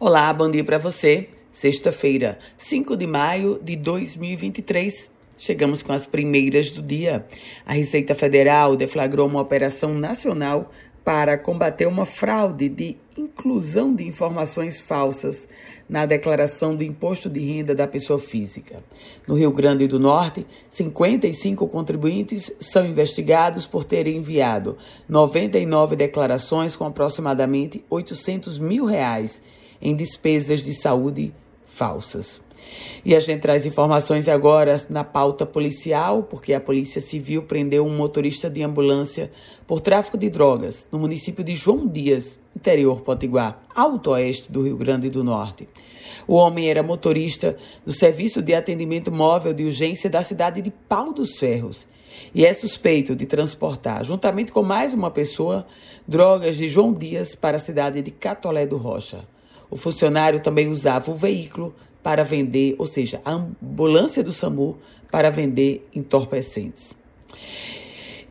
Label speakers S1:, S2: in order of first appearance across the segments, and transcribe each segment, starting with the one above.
S1: Olá, bom dia para você. Sexta-feira, 5 de maio de 2023. Chegamos com as primeiras do dia. A Receita Federal deflagrou uma operação nacional para combater uma fraude de inclusão de informações falsas na declaração do imposto de renda da pessoa física. No Rio Grande do Norte, 55 contribuintes são investigados por terem enviado 99 declarações com aproximadamente 800 mil reais em despesas de saúde falsas. E a gente traz informações agora na pauta policial, porque a Polícia Civil prendeu um motorista de ambulância por tráfico de drogas no município de João Dias, interior Potiguar, alto oeste do Rio Grande do Norte. O homem era motorista do Serviço de Atendimento Móvel de Urgência da cidade de Pau dos Ferros e é suspeito de transportar, juntamente com mais uma pessoa, drogas de João Dias para a cidade de Catolé do Rocha. O funcionário também usava o veículo para vender, ou seja, a ambulância do SAMU para vender entorpecentes.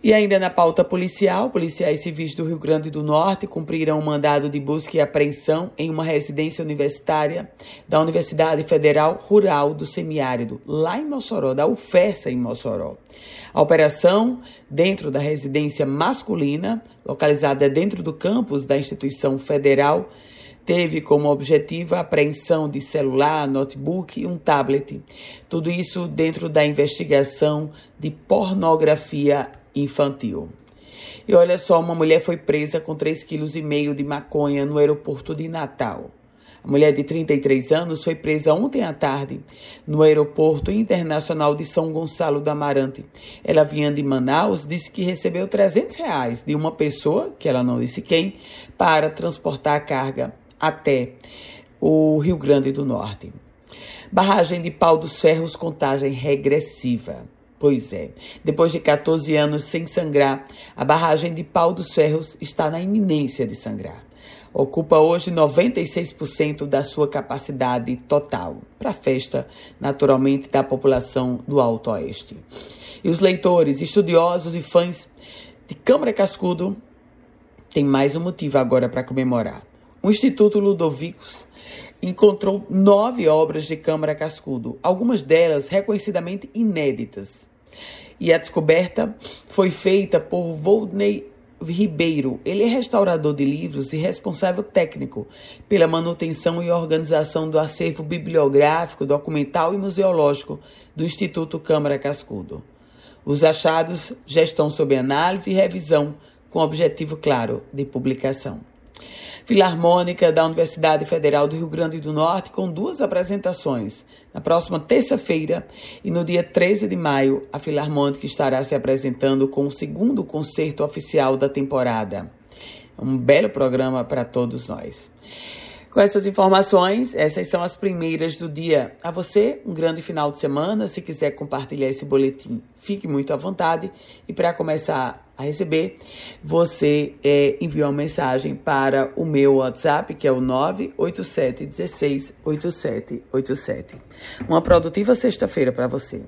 S1: E ainda na pauta policial, policiais civis do Rio Grande do Norte cumpriram um mandado de busca e apreensão em uma residência universitária da Universidade Federal Rural do Semiárido, lá em Mossoró, da UFESA em Mossoró. A operação, dentro da residência masculina, localizada dentro do campus da instituição federal, teve como objetivo a apreensão de celular, notebook e um tablet. Tudo isso dentro da investigação de pornografia infantil. E olha só, uma mulher foi presa com 3,5 kg de maconha no aeroporto de Natal. A mulher de 33 anos foi presa ontem à tarde no Aeroporto Internacional de São Gonçalo do Amarante. Ela vinha de Manaus, disse que recebeu 300 reais de uma pessoa, que ela não disse quem, para transportar a carga até o Rio Grande do Norte. Barragem de Pau dos Ferros, contagem regressiva. Pois é, depois de 14 anos sem sangrar, a barragem de Pau dos Ferros está na iminência de sangrar. Ocupa hoje 96% da sua capacidade total, para a festa, naturalmente, da população do Alto Oeste. E os leitores, estudiosos e fãs de Câmara Cascudo têm mais um motivo agora para comemorar. O Instituto Ludovicos encontrou nove obras de Câmara Cascudo, algumas delas reconhecidamente inéditas. E a descoberta foi feita por Volney Ribeiro. Ele é restaurador de livros e responsável técnico pela manutenção e organização do acervo bibliográfico, documental e museológico do Instituto Câmara Cascudo. Os achados já estão sob análise e revisão, com objetivo claro de publicação. Filarmônica da Universidade Federal do Rio Grande do Norte, com duas apresentações. Na próxima terça-feira e no dia 13 de maio, a Filarmônica estará se apresentando com o segundo concerto oficial da temporada. Um belo programa para todos nós. Com essas informações, essas são as primeiras do dia. A você, um grande final de semana. Se quiser compartilhar esse boletim, fique muito à vontade. E para começar a receber, você é, envia uma mensagem para o meu WhatsApp, que é o 987 16 8787. Uma produtiva sexta-feira para você.